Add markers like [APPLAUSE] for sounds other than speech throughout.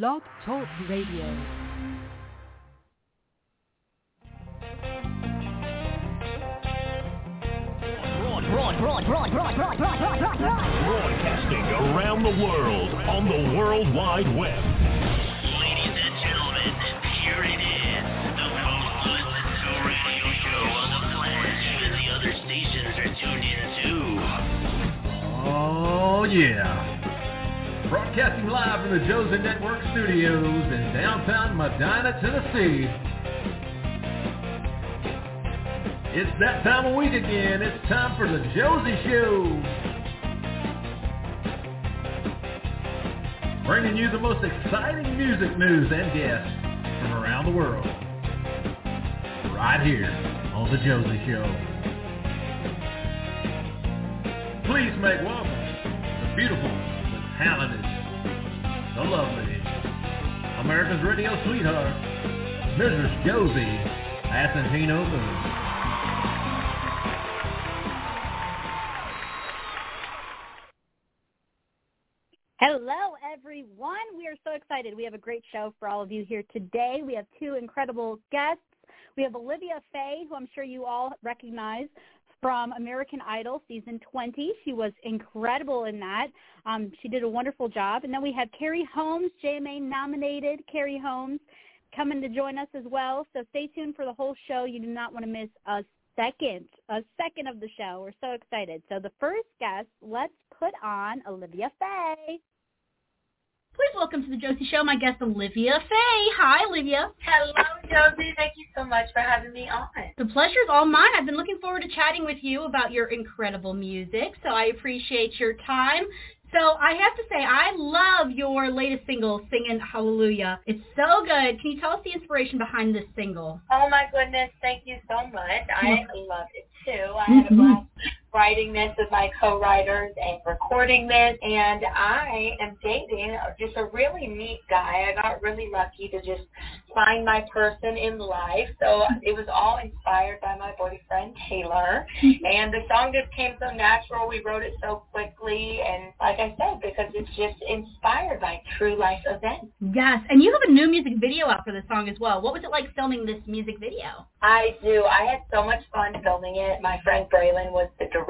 Blog Talk Radio. Broadcasting around the world on the World Wide Web. Ladies and gentlemen, here it is. The most listened to radio show on the planet. Even the other stations are tuned in too. Oh, yeah. Broadcasting live from the Josie Network studios in downtown Medina, Tennessee. It's that time of week again. It's time for the Josie Show. Bringing you the most exciting music news and guests from around the world. Right here on the Josie Show. Please make welcome the beautiful, talented, the lovely, America's radio sweetheart, Mrs. Josie Asentino. Hello, everyone. We are so excited. We have a great show for all of you here today. We have two incredible guests. We have Olivia Faye, who I'm sure you all recognize from American Idol season 20. She was incredible in that. Um, she did a wonderful job. And then we have Kari Holmes, JMA nominated Kari Holmes, coming to join us as well. So stay tuned for the whole show. You do not want to miss a second, a second of the show. We're so excited. So the first guest, let's put on Olivia Faye. Please welcome to the Josie Show my guest Olivia Faye. Hi, Olivia. Hello, Josie. Thank you so much for having me on. The pleasure is all mine. I've been looking forward to chatting with you about your incredible music, so I appreciate your time. So I have to say, I love your latest single, Singing Hallelujah. It's so good. Can you tell us the inspiration behind this single? Oh my goodness, thank you so much. I love it too. I had a mm-hmm. blast writing this with my co-writers and recording this, and I am dating just a really neat guy. I got really lucky to just find my person in life. So it was all inspired by my boyfriend Taylor, mm-hmm. and the song just came so natural. We wrote it so quickly, and like I said, because it's just inspired by true life events. Yes, and you have a new music video out for this song as well. What was it like filming this music video? I do. I had so much fun filming it. My friend Braylon was the director,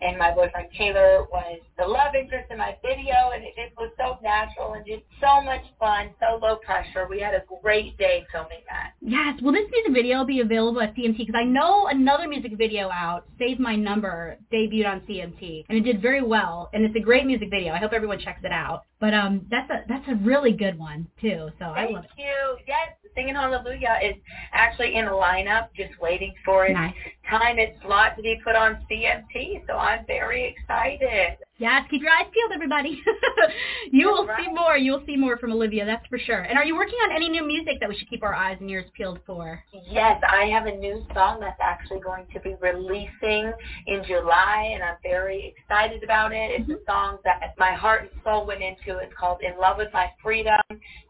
and my boyfriend Taylor was the love interest in my video, and it just was so natural and just so much fun, so low pressure. We had a great day filming that. Yes, will this music video will be available at CMT? Because I know another music video out, Save My Number, debuted on CMT, and it did very well, and it's a great music video. I hope everyone checks it out. But um, that's a that's a really good one too. So I love it. Thank you. Yes, Singing Hallelujah is actually in a lineup, just waiting for its Nice. time, its slot to be put on CMT. So I'm very excited. Yes, keep your eyes peeled, everybody. [LAUGHS] you will That's see more. You will see more from Olivia, that's for sure. And are you working on any new music that we should keep our eyes and ears peeled for? Yes, I have a new song that's actually going to be releasing in July, and I'm very excited about it. It's a mm-hmm. song that my heart and soul went into. It's called In Love with My Freedom.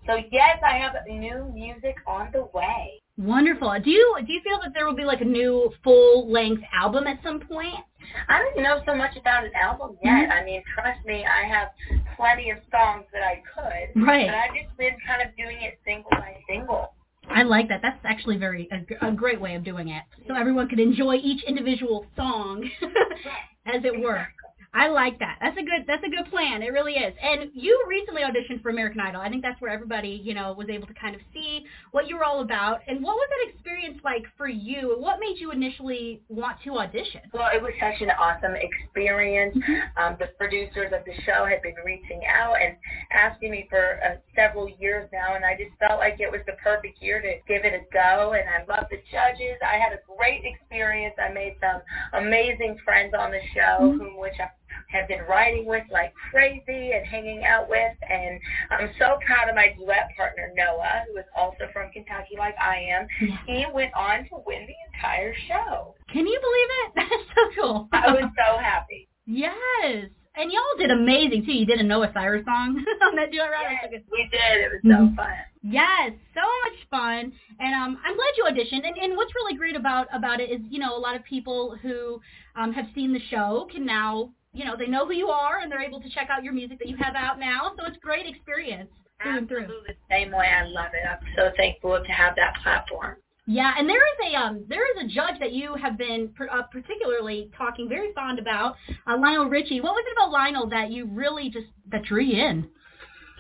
So yes, I have new music on the way. Wonderful. Do you do you feel that there will be like a new full length album at some point? I don't know so much about an album yet. Mm-hmm. I mean, trust me, I have plenty of songs that I could. Right. But I've just been kind of doing it single by single. I like that. That's actually very a great way of doing it, so everyone could enjoy each individual song, [LAUGHS] as it were. I like that. That's a good. That's a good plan. It really is. And you recently auditioned for American Idol. I think that's where everybody, you know, was able to kind of see what you were all about. And what was that experience like for you? What made you initially want to audition? Well, it was such an awesome experience. Um, the producers of the show had been reaching out and asking me for uh, several years now, and I just felt like it was the perfect year to give it a go. And I loved the judges. I had a great experience. I made some amazing friends on the show, whom which I have been writing with like crazy and hanging out with. And I'm so proud of my duet partner, Noah, who is also from Kentucky like I am. He went on to win the entire show. Can you believe it? [LAUGHS] That's so cool. I was so happy. yes. And y'all did amazing too. You did a Noah Cyrus song [LAUGHS] on that duet round. Yes, we did. It was so Mhm. fun. Yes, so much fun, and um, I'm glad you auditioned. And, and what's really great about about it is, you know, a lot of people who um, have seen the show can now, you know, they know who you are and they're able to check out your music that you have out now. So it's a great experience. through and through. Absolutely the same way. I love it. I'm so thankful to have that platform. Yeah, and there is a um there is a judge that you have been per, uh, particularly talking very fond about, uh, Lionel Richie. What was it about Lionel that you really just that drew you in?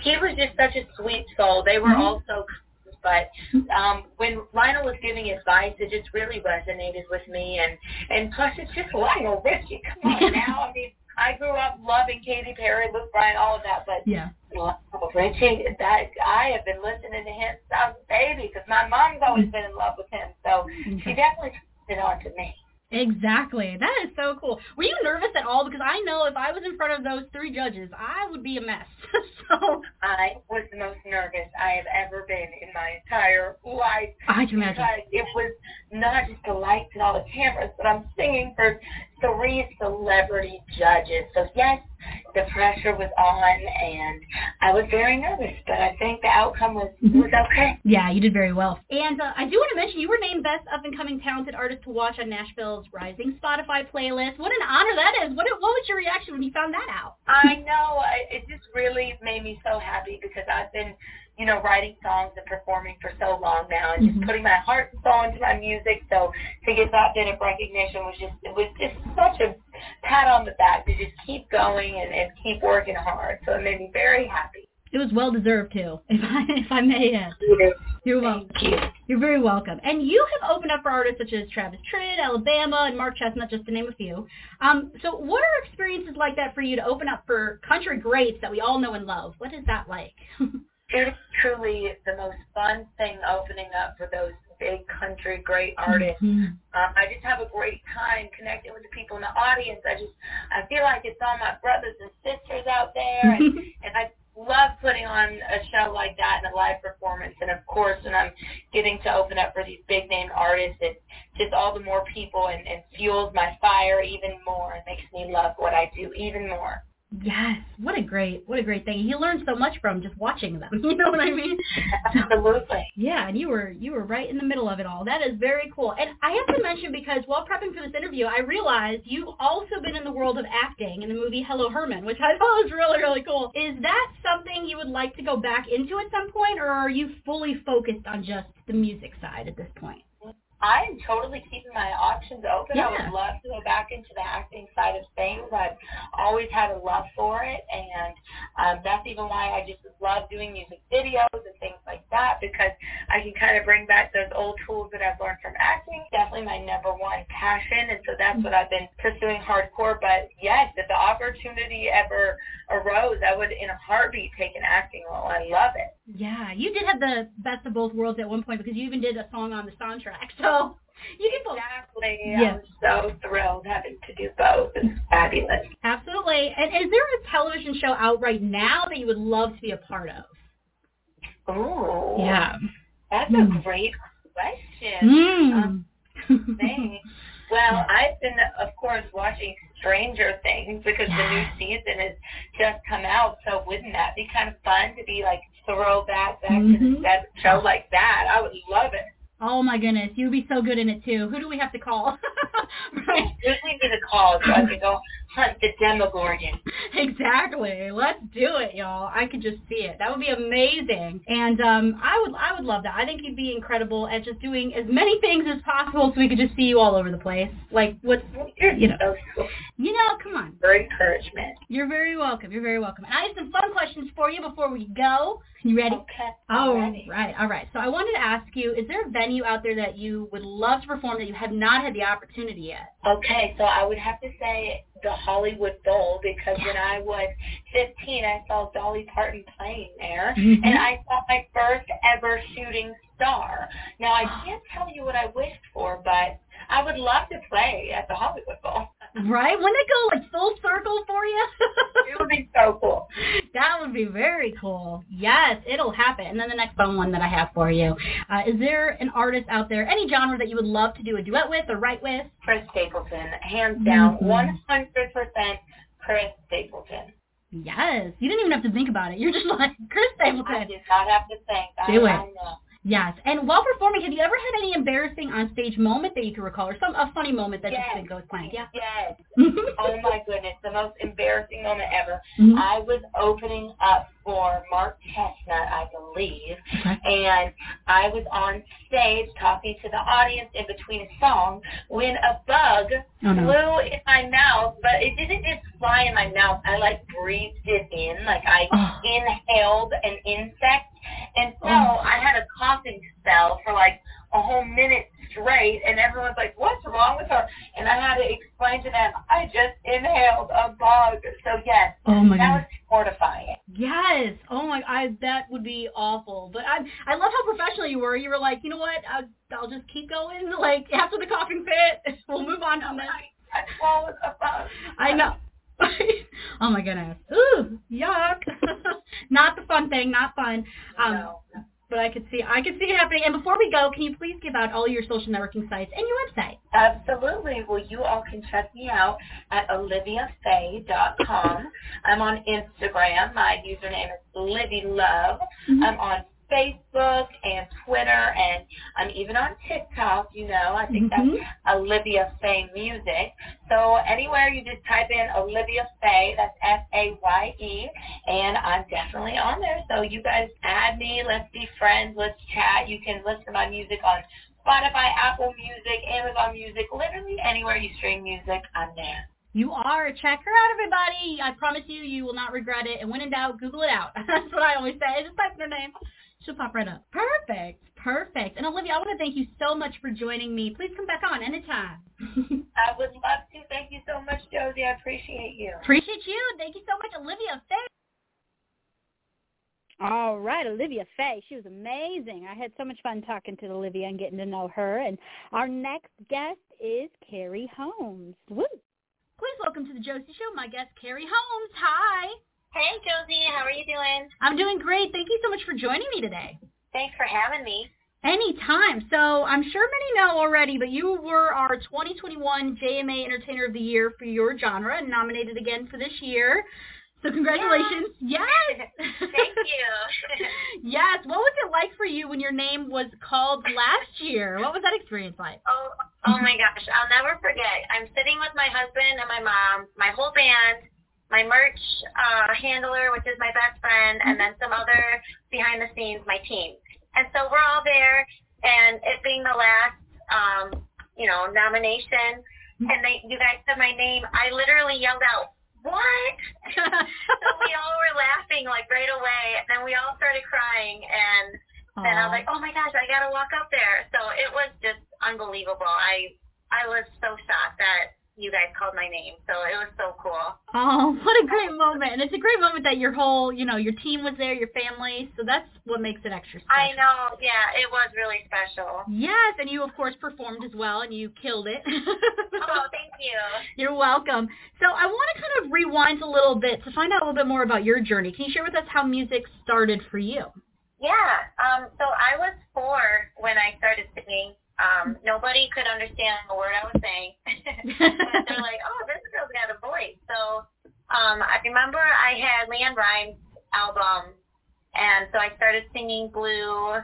He was just such a sweet soul. They were Mhm. all so but um when Lionel was giving advice it just really resonated with me and and plus it's just Lionel Richie. Come on [LAUGHS] now. I mean I grew up loving Katy Perry, Luke Bryan, all of that, but Yeah. Lionel Richie, that I have been listening to him since I was a baby because my mom's always been in love with him. So she definitely passed it on to me. Exactly. That is so cool. Were you nervous at all? Because I know if I was in front of those three judges, I would be a mess. [LAUGHS] so I was the most nervous I have ever been in my entire life. I can imagine. It was not just the lights and all the cameras, but I'm singing for three celebrity judges. So yes, the pressure was on, and I was very nervous, but I think the outcome was was okay. Yeah, you did very well. And uh, I do want to mention you were named Best Up and Coming Talented Artist to Watch on Nashville's Rising Spotify playlist. What an honor that is. What what was your reaction when you found that out? I know. It just really made me so happy because I've been, you know, writing songs and performing for so long now, and Mhm. just putting my heart and soul into my music. So to get that bit of recognition was just it was just such a pat on the back to just keep going and, and keep working hard. So it made me very happy. It was well deserved too, [LAUGHS] if I if I may add. You're welcome. Thank you. You're very welcome. And you have opened up for artists such as Travis Tritt, Alabama, and Mark Chesnutt, just to name a few. Um, so what are experiences like that for you to open up for country greats that we all know and love? What is that like? [LAUGHS] It is truly the most fun thing opening up for those big country great artists. Mhm. Um, I just have a great time connecting with the people in the audience. I just I feel like it's all my brothers and sisters out there, and, [LAUGHS] and I love putting on a show like that and a live performance. And of course, when I'm getting to open up for these big name artists, it just all the more people and, and fuels my fire even more and makes me love what I do even more. Yes, what a great, what a great thing. He learned so much from just watching them. [LAUGHS] You know what I mean? [LAUGHS] Absolutely. Yeah, and you were you were right in the middle of it all. That is very cool. And I have to mention because while prepping for this interview, I realized you've also been in the world of acting in the movie Hello Herman, which I [LAUGHS] thought was really really cool. Is that something you would like to go back into at some point, or are you fully focused on just the music side at this point? I am totally keeping my options open. I would love to go back into the acting side of things. I've always had a love for it, and um, that's even why I just love doing music videos and things like that because I can kind of bring back those old tools that I've learned from acting. Definitely my number one passion, and so that's what I've been pursuing hardcore. But yes, if the opportunity ever arose, I would in a heartbeat take an acting role. I love it. Yeah, you did have the best of both worlds at one point because you even did a song on the soundtrack. [LAUGHS] So you can both. Exactly. Yeah. I'm so thrilled having to do both. It's fabulous. Absolutely. And is there a television show out right now that you would love to be a part of? Oh, Yeah. That's Mm. a great question. Mm. Thanks. Well, [LAUGHS] I've been, of course, watching Stranger Things because the new season has just come out. So wouldn't that be kind of fun to be like throw back back to the that show like that? I would love it. Oh my goodness, you'd be so good in it too. Who do we have to call? [LAUGHS] right. Just need to call so I can go hunt the Demogorgon. [LAUGHS] Exactly. Let's do it, y'all. I could just see it. That would be amazing. And um I would I would love that. I think you'd be incredible at just doing as many things as possible so we could just see you all over the place. Like what You're You know. so cool. you know, come on. For encouragement. You're very welcome. You're very welcome. And I have some fun questions for you before we go. You ready? Okay. All Alrighty. right, all right. So I wanted to ask you, is there a venue out there that you would love to perform that you have not had the opportunity yet? Okay, so I would have to say the Hollywood Bowl because when I was 15, I saw Dolly Parton playing there, Mhm. and I saw my first ever shooting star. Now I can't tell you what I wished for, but I would love to play at the Hollywood Bowl. Right? Wouldn't it go like full circle for you? [LAUGHS] It would be so cool. that would be very cool. Yes, it'll happen. And then the next fun one that I have for you. Uh, is there an artist out there, any genre that you would love to do a duet with or write with? Chris Stapleton, hands down, Mhm. 100% Chris Stapleton. Yes. You didn't even have to think about it. You're just like, Chris Stapleton. I did not have to think. I, Do it. I know. Yes. And while performing, have you ever had any embarrassing on-stage moment that you can recall, or some a funny moment that Yes. just didn't go as planned? Yeah. Yes. [LAUGHS] oh my goodness, the most embarrassing moment ever. Mhm. I was opening up for Mark Chesnutt, I believe, Okay. and I was on stage talking to the audience in between a song when a bug Oh, no. flew in my mouth, but it didn't just fly in my mouth. I like breathed it in, like I Oh. inhaled an insect, and so Oh. I had a spell for like a whole minute straight, and everyone's like, "What's wrong with her?" And I had to explain to them, "I just inhaled a bug." So yes, Oh my that god. was mortifying. Yes. Oh my. I that would be awful. But I I love how professional you were. You were like, you know what? I'll, I'll just keep going. [LAUGHS] Like after the coughing fit, [LAUGHS] we'll move on from this. I, I swallowed a bug. I know. [LAUGHS] oh my goodness. Ooh, yuck. not the fun thing. Not fun. Um, No. But I could see I could see it happening. And before we go, can you please give out all your social networking sites and your website? Absolutely. Well, you all can check me out at oliviafaye.com. I'm on Instagram. My username is Livy Love. Mm-hmm. I'm on Facebook and Twitter, and I'm even on TikTok. You know, I think Mhm. that's Olivia Faye Music. So anywhere you just type in Olivia Faye, that's F A Y E, and I'm definitely on there. So you guys add me. Let's be friends. Let's chat. You can listen to my music on Spotify, Apple Music, Amazon Music, literally anywhere you stream music, I'm there. You are. Check her out, everybody. I promise you, you will not regret it. And when in doubt, Google it out. [LAUGHS] That's what I always say. Just type her name. She'll pop right up. Perfect. Perfect. And Olivia, I want to thank you so much for joining me. Please come back on anytime. [LAUGHS] I would love to. Thank you so much, Josie. I appreciate you. Appreciate you. Thank you so much, Olivia Faye. All right, Olivia Faye. She was amazing. I had so much fun talking to Olivia and getting to know her. And our next guest is Kari Holmes. Woo! Please welcome to the Josie Show, my guest, Kari Holmes. Hi. Hey, Josie. How are you doing? I'm doing great. Thank you so much for joining me today. Thanks for having me. Anytime. So I'm sure many know already, but you were our 2021 JMA Entertainer of the Year for your genre and nominated again for this year. So congratulations. Yes. [LAUGHS] Thank you. [LAUGHS] yes. What was it like for you when your name was called last year? What was that experience like? Oh, oh my gosh, I'll never forget. I'm sitting with my husband and my mom, my whole band, my merch uh, handler, which is my best friend, and then some other behind the scenes, my team. And so we're all there, and it being the last, um, you know, nomination, and they, you guys said my name. I literally yelled out, "What?" [LAUGHS] so we all were laughing like right away, and then we all started crying, and and I was like, oh my gosh, I gotta walk up there. So it was just unbelievable. I I was so shocked that you guys called my name. So it was so cool. Oh, [LAUGHS] what a great [LAUGHS] moment. And it's a great moment that your whole, you know, your team was there, your family. So that's what makes it extra special. I know, yeah, it was really special. Yes, and you of course performed as well and you killed it. Oh, [LAUGHS] thank you. You're welcome. So I want to kind of rewind a little bit to find out a little bit more about your journey. Can you share with us how music started for you? Yeah. Um, so I was four when I started singing. Um, nobody could understand a word I was saying. [LAUGHS] but they're like, oh, this girl's got a voice. So um, I remember I had LeAnn Rimes' album, and so I started singing Blue,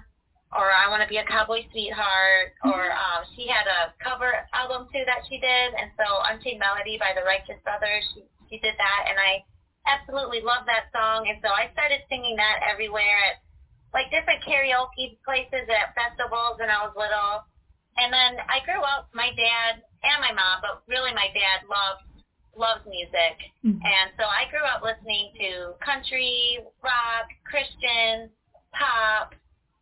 or I Want to Be a Cowboy Sweetheart, or um, she had a cover album too that she did, and so Unchained Melody by the Righteous Brothers, she, she did that, and I absolutely love that song, and so I started singing that everywhere at like different karaoke places at festivals when I was little. And then I grew up, my dad and my mom, but really my dad loves loves music. And so I grew up listening to country, rock, Christian, pop,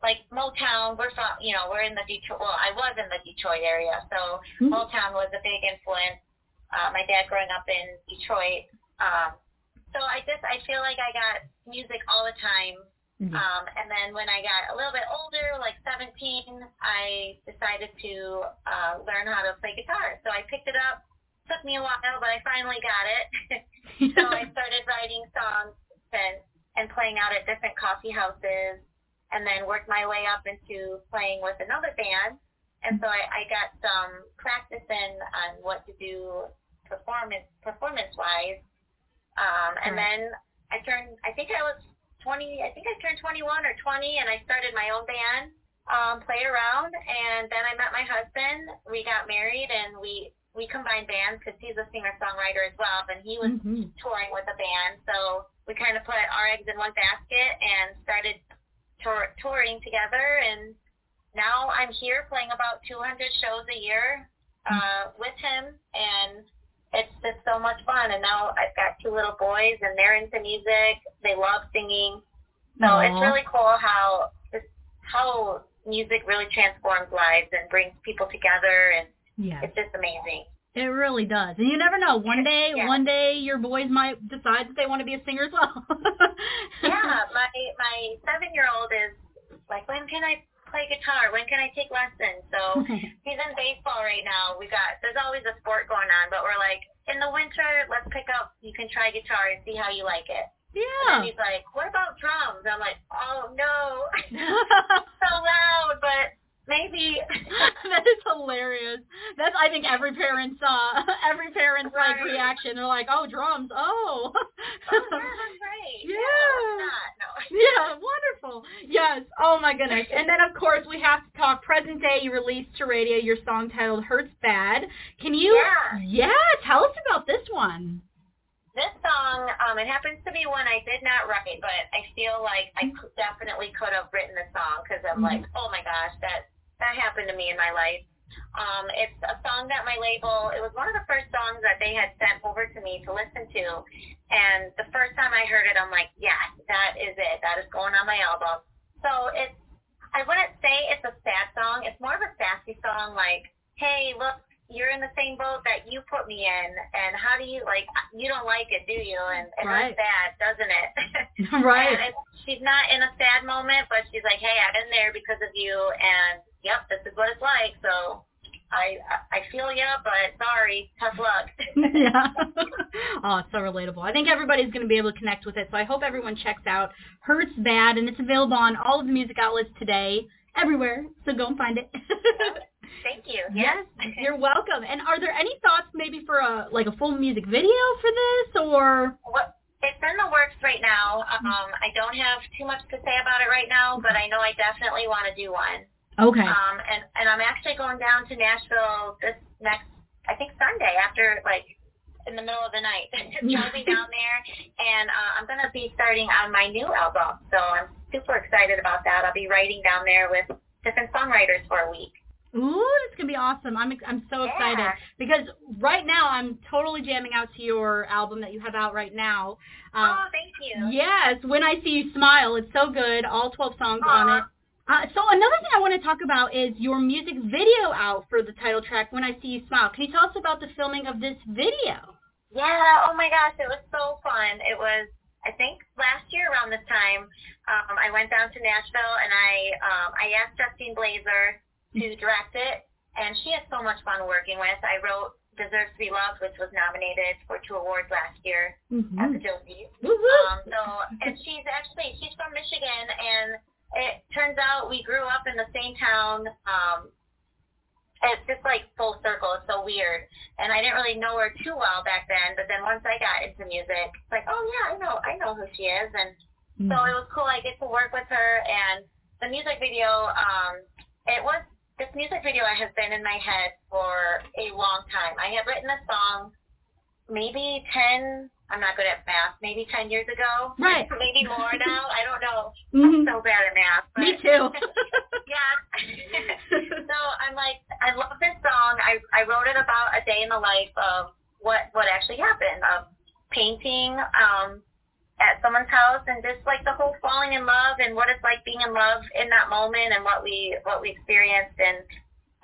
like Motown. We're from, you know, we're in the Detroit, well, I was in the Detroit area. So Motown was a big influence. Uh, my dad growing up in Detroit. Um, so I just, I feel like I got music all the time um, and then when I got a little bit older, like 17, I decided to uh, learn how to play guitar. So I picked it up. Took me a while, but I finally got it. [LAUGHS] so I started writing songs and, and playing out at different coffee houses and then worked my way up into playing with another band. And so I, I got some practice in on what to do performance performance wise. Um, and Right. then I turned I think I was 20, I think I turned 21 or 20, and I started my own band. um, played around, and then I met my husband. We got married, and we we combined bands because he's a singer songwriter as well, and he was Mhm. touring with a band. So we kind of put our eggs in one basket and started tour- touring together. And now I'm here playing about 200 shows a year uh, with him, and it's just so much fun. And now I've got two little boys, and they're into music. They love singing. So Aw. it's really cool how just how music really transforms lives and brings people together, and Yeah. it's just amazing. It really does. And you never know. One day, Yeah. one day your boys might decide that they want to be a singer as well. [LAUGHS] yeah, my my seven year old is like, when can I play guitar? When can I take lessons? So [LAUGHS] he's in baseball right now. We got there's always a sport going on, but we're like, in the winter, let's pick up. You can try guitar and see how you like it. Yeah. then he's like, what about drums? I'm like, oh no, [LAUGHS] [LAUGHS] so loud, but maybe. that is hilarious. That's I think every parent's uh every parent's like reaction. They're like, oh drums, oh. oh yeah, that's right. Yeah. No. [LAUGHS] Yeah, wonderful. Yes. Oh my goodness. And then of course we have to talk present day you released to radio your song titled Hurts Bad. Can you Yeah. Yeah, tell us about this one. This song, um, it happens to be one I did not write, but I feel like I definitely could have written the song because I'm like, oh my gosh, that that happened to me in my life. Um, it's a song that my label. It was one of the first songs that they had sent over to me to listen to, and the first time I heard it, I'm like, yes, that is it. That is going on my album. So it's. I wouldn't say it's a sad song. It's more of a sassy song, like, hey, look, you're in the same boat that you put me in, and how do you like? You don't like it, do you? And it Right. bad, doesn't it? [LAUGHS] right. And it's, she's not in a sad moment, but she's like, hey, I've been there because of you, and yep, this is what it's like. So I I feel ya, but sorry, tough luck. [LAUGHS] [LAUGHS] yeah. oh, it's so relatable. I think everybody's going to be able to connect with it. So I hope everyone checks out Hurts Bad, and it's available on all of the music outlets today, everywhere. So go and find it. Thank you. [LAUGHS] yes, you're welcome. And are there any thoughts maybe for a like a full music video for this, or? What it's in the works right now. Um, I don't have too much to say about it right now, but I know I definitely want to do one. Okay. Um, and and I'm actually going down to Nashville this next, I think Sunday after like in the middle of the night. [LAUGHS] Driving down there, and uh, I'm gonna be starting on my new album. So I'm super excited about that. I'll be writing down there with different songwriters for a week. Ooh, that's gonna be awesome. I'm I'm so excited Yeah. because right now I'm totally jamming out to your album that you have out right now. Um, oh, thank you. Yes, when I see you smile, it's so good. All 12 songs on it. Uh, so another thing I want to talk about is your music video out for the title track, When I See You Smile. Can you tell us about the filming of this video? Yeah, oh my gosh, it was so fun. It was, I think, last year around this time, um, I went down to Nashville and I um, I asked Justine Blazer to direct it, and she had so much fun working with. I wrote Deserves to Be Loved, which was nominated for two awards last year at the Josies. Um, so, and she's actually, she's from Michigan, and it turns out we grew up in the same town. Um, it's just like full circle. It's so weird. And I didn't really know her too well back then, but then once I got into music, it's like, oh yeah, I know, I know who she is. And so it was cool. I get to work with her, and the music video, um, it was this music video has been in my head for a long time. I had written a song maybe 10, I'm not good at math, maybe 10 years ago. Right. [LAUGHS] maybe more now. I don't know. Mhm. I'm so bad at math. But Me too. [LAUGHS] [LAUGHS] yeah. so I'm like, I love this song. I, I wrote it about a day in the life of what, what actually happened, of painting um, at someone's house and just like the whole falling in love and what it's like being in love in that moment and what we what we experienced and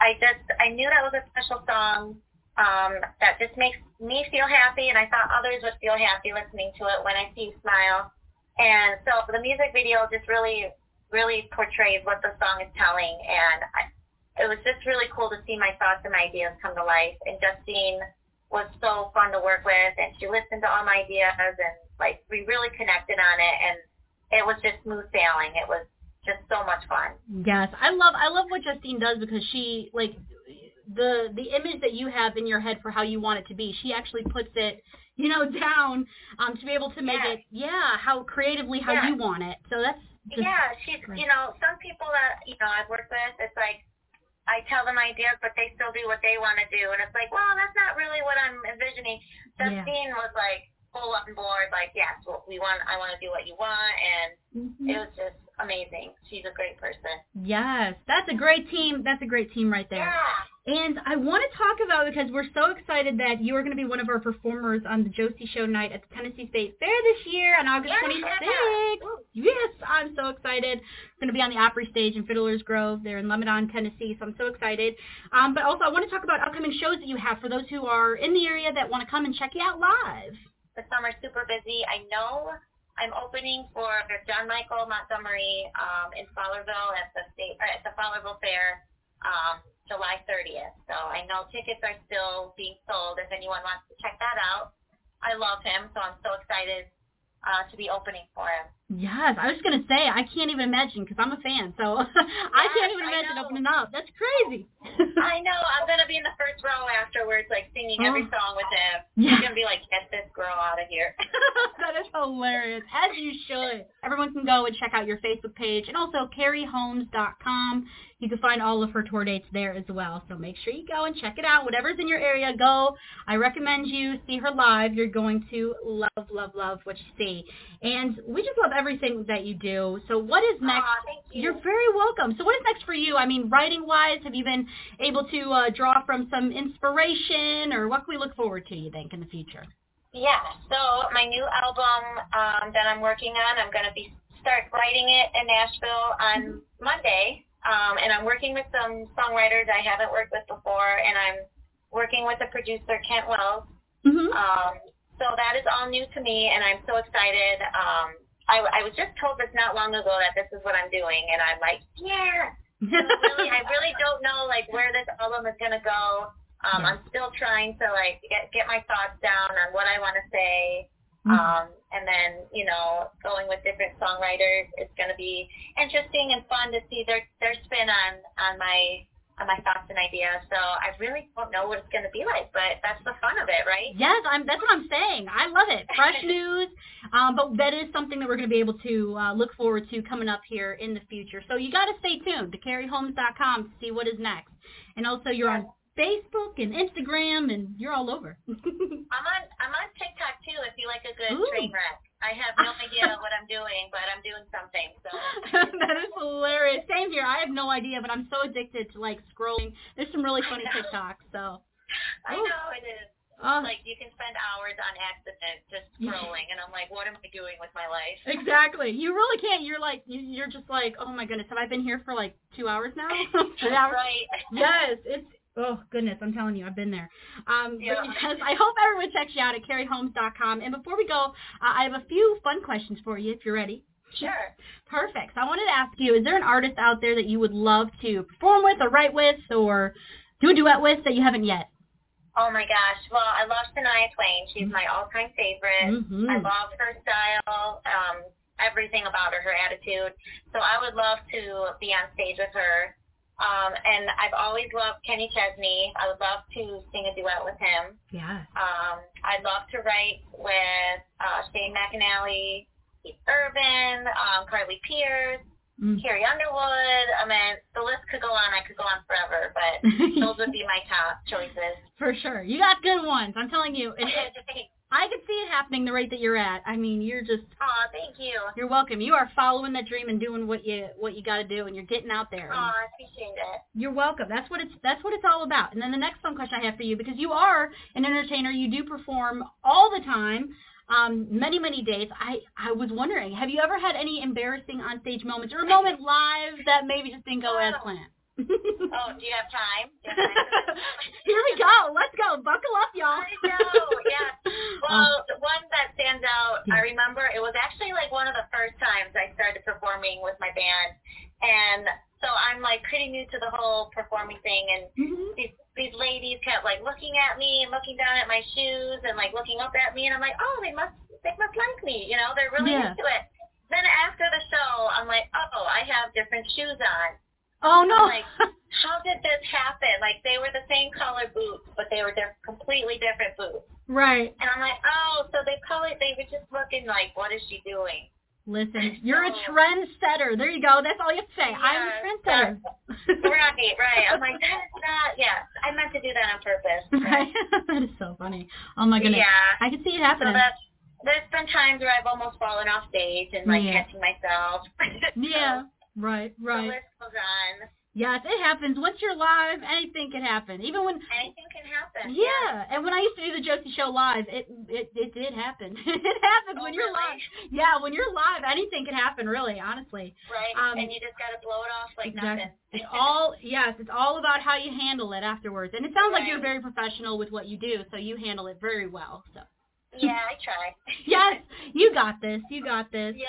I just I knew that was a special song um, that just makes me feel happy and I thought others would feel happy listening to it when I see you smile and so the music video just really really portrays what the song is telling and I, it was just really cool to see my thoughts and ideas come to life and Justine was so fun to work with and she listened to all my ideas and like we really connected on it and it was just smooth sailing. It was just so much fun. Yes, I love I love what Justine does because she like the the image that you have in your head for how you want it to be. She actually puts it, you know, [LAUGHS] down um to be able to make Yeah. it yeah, how creatively how Yeah. you want it. So that's yeah, she's great. you know some people that you know I've worked with. It's like I tell them ideas, but they still do what they want to do, and it's like, well, that's not really what I'm envisioning. Yeah. Justine was like full on board, like yes, well, we want, I want to do what you want, and Mhm. it was just amazing. She's a great person. Yes, that's a great team. That's a great team right there. Yeah. And I want to talk about because we're so excited that you are going to be one of our performers on the Josie Show night at the Tennessee State Fair this year on August Yeah. 26th. Yes, I'm so excited. I'm going to be on the Opry stage in Fiddler's Grove there in Lebanon, Tennessee. So I'm so excited. Um, but also I want to talk about upcoming shows that you have for those who are in the area that want to come and check you out live. The summer's super busy. I know I'm opening for John Michael Montgomery um, in Fowlerville at the state or at the Fowlerville Fair um, July 30th. So I know tickets are still being sold. If anyone wants to check that out, I love him, so I'm so excited uh, to be opening for him. Yes, I was going to say I can't even imagine because I'm a fan. So [LAUGHS] I can't even imagine opening up. That's crazy. I know I'm gonna be in the first row afterwards, like singing every Oh. song with him. Yeah. He's gonna be like, "Get this girl out of here." [LAUGHS] that is hilarious. As you should. Everyone can go and check out your Facebook page and also kariholmes.com. You can find all of her tour dates there as well. So make sure you go and check it out. Whatever's in your area, go. I recommend you see her live. You're going to love, love, love what you see. And we just love everything that you do. So what is next? Aw, thank you. You're very welcome. So what is next for you? I mean, writing-wise, have you been able to uh, draw from some inspiration or what can we look forward to, you think, in the future? Yeah, so my new album um, that I'm working on, I'm going to be start writing it in Nashville on Monday, um, and I'm working with some songwriters I haven't worked with before, and I'm working with the producer Kent Wells. Mm-hmm. Um, so that is all new to me, and I'm so excited. Um, I, I was just told this not long ago that this is what I'm doing, and I'm like, yeah. [LAUGHS] So really, I really don't know like where this album is going to go. Um, I'm still trying to like get get my thoughts down on what I want to say. Um, and then, you know, going with different songwriters, it's going to be interesting and fun to see their their spin on on my on my thoughts and ideas. So I really don't know what it's going to be like, but that's the fun of it, right? Yes, I'm. That's what I'm saying. I love it. Fresh [LAUGHS] news, um, but that is something that we're going to be able to uh, look forward to coming up here in the future. So you got to stay tuned to kariholmes.com to see what is next, and also you're on Facebook and Instagram, and you're all over. [LAUGHS] I'm on I'm on TikTok too. If you like a good Ooh. train wreck, I have no idea what I'm doing, but I'm doing something. So [LAUGHS] that is hilarious. Same here. I have no idea, but I'm so addicted to like scrolling. There's some really funny. [LAUGHS] TikToks. So. I Ooh. know it is. Oh. Like you can spend hours on accident just [LAUGHS] scrolling, and I'm like, what am I doing with my life? Exactly. You really can't. You're like, you- you're just like, oh my goodness, have I been here for like two hours now? Three hours? Right. Yes, it's. Oh goodness, I'm telling you, I've been there. Um, Yeah. I hope everyone checks you out at kariholmes.com. And before we go, uh, I have a few fun questions for you, if you're ready. Sure. [LAUGHS] Perfect. So I wanted to ask you: Is there an artist out there that you would love to perform with, or write with, or do a duet with that you haven't yet? Oh my gosh. Well, I love Shania Twain. She's my all-time favorite. Mhm. I love her style, um, everything about her, her attitude. So I would love to be on stage with her. Um, and I've always loved Kenny Chesney. I would love to sing a duet with him. Yeah. Um, I'd love to write with uh, Shane McAnally, Keith Urban, um, Carly Pearce, Mm. Carrie Underwood. I mean, the list could go on. I could go on forever, but [LAUGHS] those would be my top choices. For sure. You got good ones. I'm telling you. And I can see it happening the rate that you're at. I mean, you're just Aw, thank you. you're welcome. You are following that dream and doing what you what you got to do and you're getting out there. Aw, I appreciate it. You're welcome. That's what it's that's what it's all about. And then the next fun question I have for you because you are an entertainer, you do perform all the time. Um, many, many days. I, I was wondering, have you ever had any embarrassing onstage moments or a moment live that maybe just didn't go as planned? Oh, do you have time? Do you have time? [LAUGHS] Here we go. Let's go. Buckle up, y'all. I know, yeah. [LAUGHS] Well, the one that stands out, I remember it was actually like one of the first times I started performing with my band, and so I'm like pretty new to the whole performing thing, and Mhm. these these ladies kept like looking at me and looking down at my shoes and like looking up at me, and I'm like, oh, they must they must like me, you know? They're really Yeah. into it. Then after the show, I'm like, oh, I have different shoes on. Oh no. Like, how did this happen? Like they were the same color boots, but they were diff- completely different boots. right. And I'm like, oh, so they probably they were just looking like, what is she doing? Listen, [LAUGHS] you're a trendsetter. There you go. That's all you have to say. I'm a trendsetter. right, right. I'm like, [LAUGHS] that is not, yeah, I meant to do that on purpose. [LAUGHS] right? that is so funny. Oh my goodness. Yeah. I can see it So happening. that's, there's been times where I've almost fallen off stage and like Yeah. catching myself. yeah. Right, right. the list goes on. Yes, it happens. Once you're live, anything can happen. Even when Anything can happen. Yeah, and when I used to do the Josie Show live, it it it did happen. [LAUGHS] it happens Oh, when you're really? live. Yeah, when you're live, anything can happen. Really, honestly. Right. Um, and you just gotta blow it off like Exactly. nothing. [LAUGHS] It's all yes, it's all about how you handle it afterwards. And it sounds like you're very professional with what you do, so you handle it very well. So yeah, [LAUGHS] I try. yes, you got this. You got this. yeah.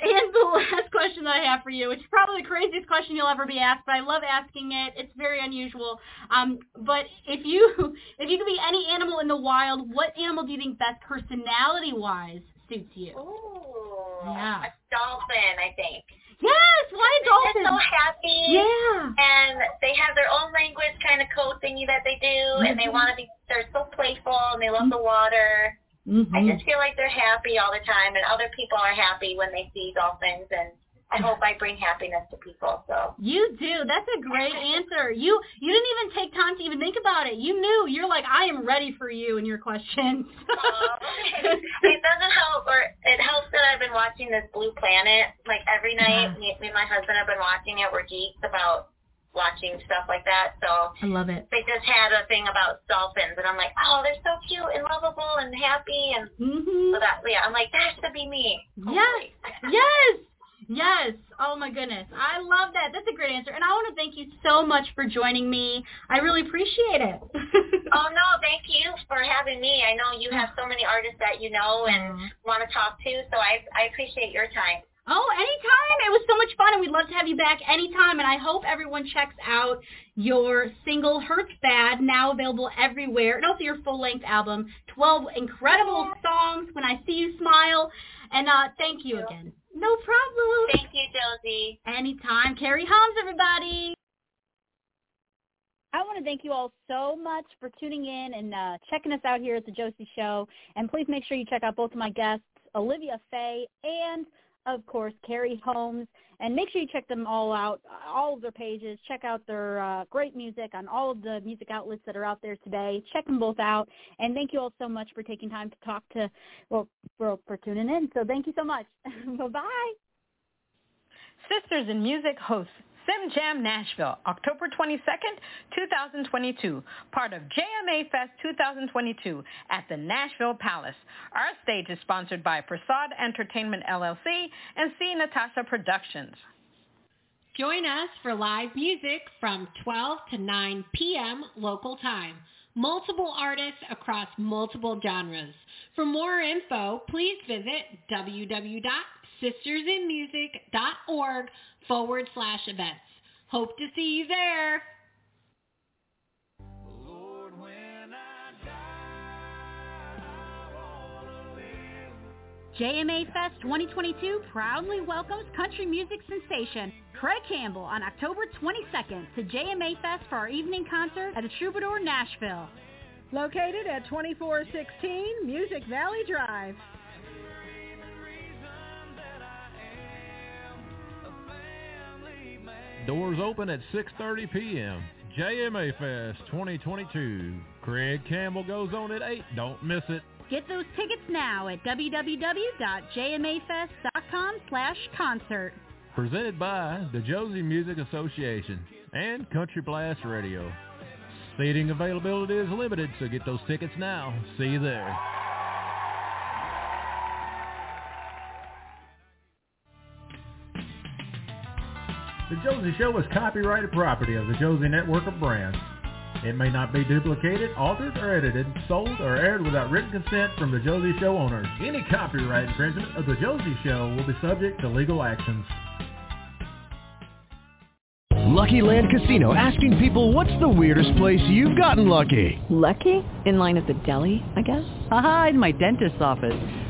[LAUGHS] And the last question that I have for you, which is probably the craziest question you'll ever be asked, but I love asking it. It's very unusual. Um, but if you if you could be any animal in the wild, what animal do you think best personality wise suits you? Ooh. Yeah. A dolphin, I think. Yes, why a They're so happy. Yeah. And they have their own language kind of code thingy that they do, and they Mhm. want to be. They're so playful, and they love the water. I Mm-hmm. just feel like they're happy all the time, and other people are happy when they see dolphins, and I hope I bring happiness to people. So You do. That's a great [LAUGHS] answer. You you didn't even take time to even think about it. You knew. You're like, I am ready for you and your questions. [LAUGHS] um, it doesn't help, or it helps that I've been watching this Blue Planet like every night. Yeah. Me, me and my husband have been watching it. We're geeks about watching stuff like that. So I love it. they just had a thing about dolphins, and I'm like, oh, they're so cute and lovable and happy, and Mhm. so that yeah, I'm like that should be me. Yes. [LAUGHS] Yes. Yes. Oh my goodness. I love that. That's a great answer. And I want to thank you so much for joining me. I really appreciate it. [LAUGHS] Oh no, thank you for having me. I know you have so many artists that you know and want to talk to, so I I appreciate your time. Oh, anytime. It was so much fun, and we'd love to have you back anytime. And I hope everyone checks out your single Hurts Bad, now available everywhere, and also your full-length album, 12 incredible songs, When I See You Smile. And uh, thank you again. No problem. Thank you, Josie. Anytime. Kari Holmes, everybody. I want to thank you all so much for tuning in and uh, checking us out here at the Josie Show. And please make sure you check out both of my guests, Olivia Faye and, of course, Kari Holmes. And make sure you check them all out, all of their pages. Check out their uh, great music on all of the music outlets that are out there today. Check them both out. And thank you all so much for taking time to talk to, well, for, for tuning in. So thank you so much. [LAUGHS] Bye-bye. Sisters in Music hosts Sim Jam Nashville, October 22nd, 2022, part of JMA Fest 2022 at the Nashville Palace. Our stage is sponsored by Prasad Entertainment LLC and C. Natasha Productions. Join us for live music from 12 to 9 p.m. local time. Multiple artists across multiple genres. For more info, please visit www.sistersinmusic.org forward slash events. Hope to see you there. JMA Fest 2022 proudly welcomes country music sensation Craig Campbell on October 22nd to JMA Fest for our evening concert at the Troubadour Nashville. Located at 2416 Music Valley Drive. Doors open at 6.30 p.m. JMA Fest 2022. Craig Campbell goes on at 8. Don't miss it. Get those tickets now at www.jmafest.com slash concert. Presented by the Josie Music Association and Country Blast Radio. Seating availability is limited, so get those tickets now. See you there. The Josie Show is copyrighted property of the Josie Network of Brands. It may not be duplicated, altered, or edited, sold, or aired without written consent from the Josie Show owners. Any copyright infringement of the Josie Show will be subject to legal actions. Lucky Land Casino asking people what's the weirdest place you've gotten lucky? Lucky? In line at the deli, I guess? Aha, in my dentist's office.